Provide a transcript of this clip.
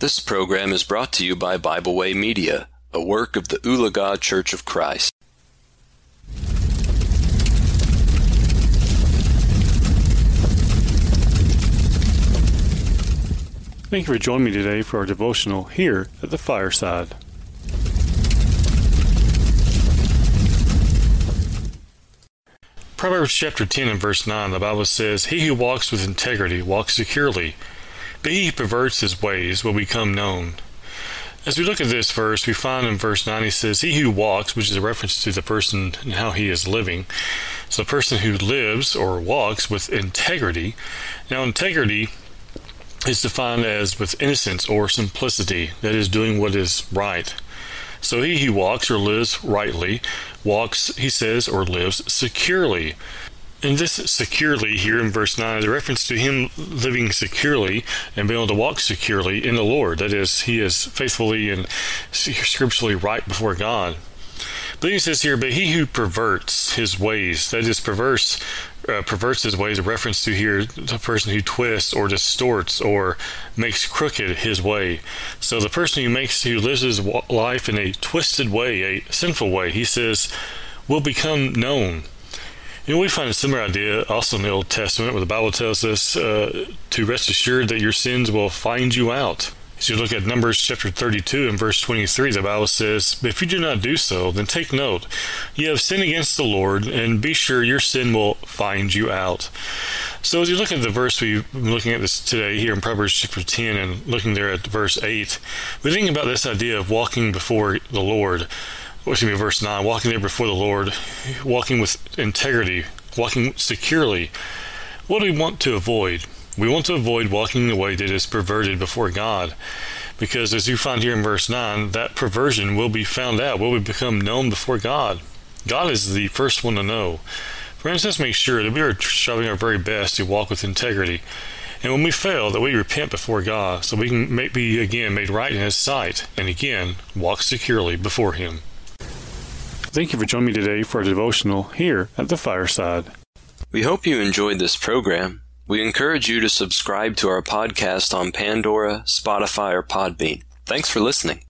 This program is brought to you by Bible Way Media, a work of the Ulaga Church of Christ. Thank you for joining me today for our devotional here at the fireside. Proverbs chapter 10 and verse 9, the Bible says, He who walks with integrity walks securely, but he perverts his ways will become known. As we look at this verse, we find in verse 9 he says, He who walks, which is a reference to the person and how he is living. So, a person who lives or walks with integrity. Now, integrity is defined as with innocence or simplicity, that is, doing what is right. So he who walks or lives rightly walks, he says, or lives securely. And this securely here in verse 9 is a reference to him living securely and being able to walk securely in the Lord. That is, he is faithfully and scripturally right before God. But then he says here, but he who perverts his ways, that is, perverse, uh, perverts his ways, a reference to here the person who twists or distorts or makes crooked his way. So the person who makes, who lives his life in a twisted way, a sinful way, he says, will become known. You know, we find a similar idea also in the Old Testament where the Bible tells us uh, to rest assured that your sins will find you out. As you look at Numbers chapter 32 and verse 23, the Bible says, But if you do not do so, then take note. You have sinned against the Lord, and be sure your sin will find you out. So as you look at the verse we've been looking at this today here in Proverbs chapter 10 and looking there at verse 8, we think about this idea of walking before the Lord. What's going to be verse 9? Walking there before the Lord, walking with integrity, walking securely. What do we want to avoid? We want to avoid walking the way that is perverted before God. Because as you find here in verse 9, that perversion will be found out, will become known before God. God is the first one to know. Friends, let's make sure that we are striving our very best to walk with integrity. And when we fail, that we repent before God so we can be again made right in His sight and again walk securely before Him. Thank you for joining me today for a devotional here at the fireside. We hope you enjoyed this program. We encourage you to subscribe to our podcast on Pandora, Spotify, or Podbean. Thanks for listening.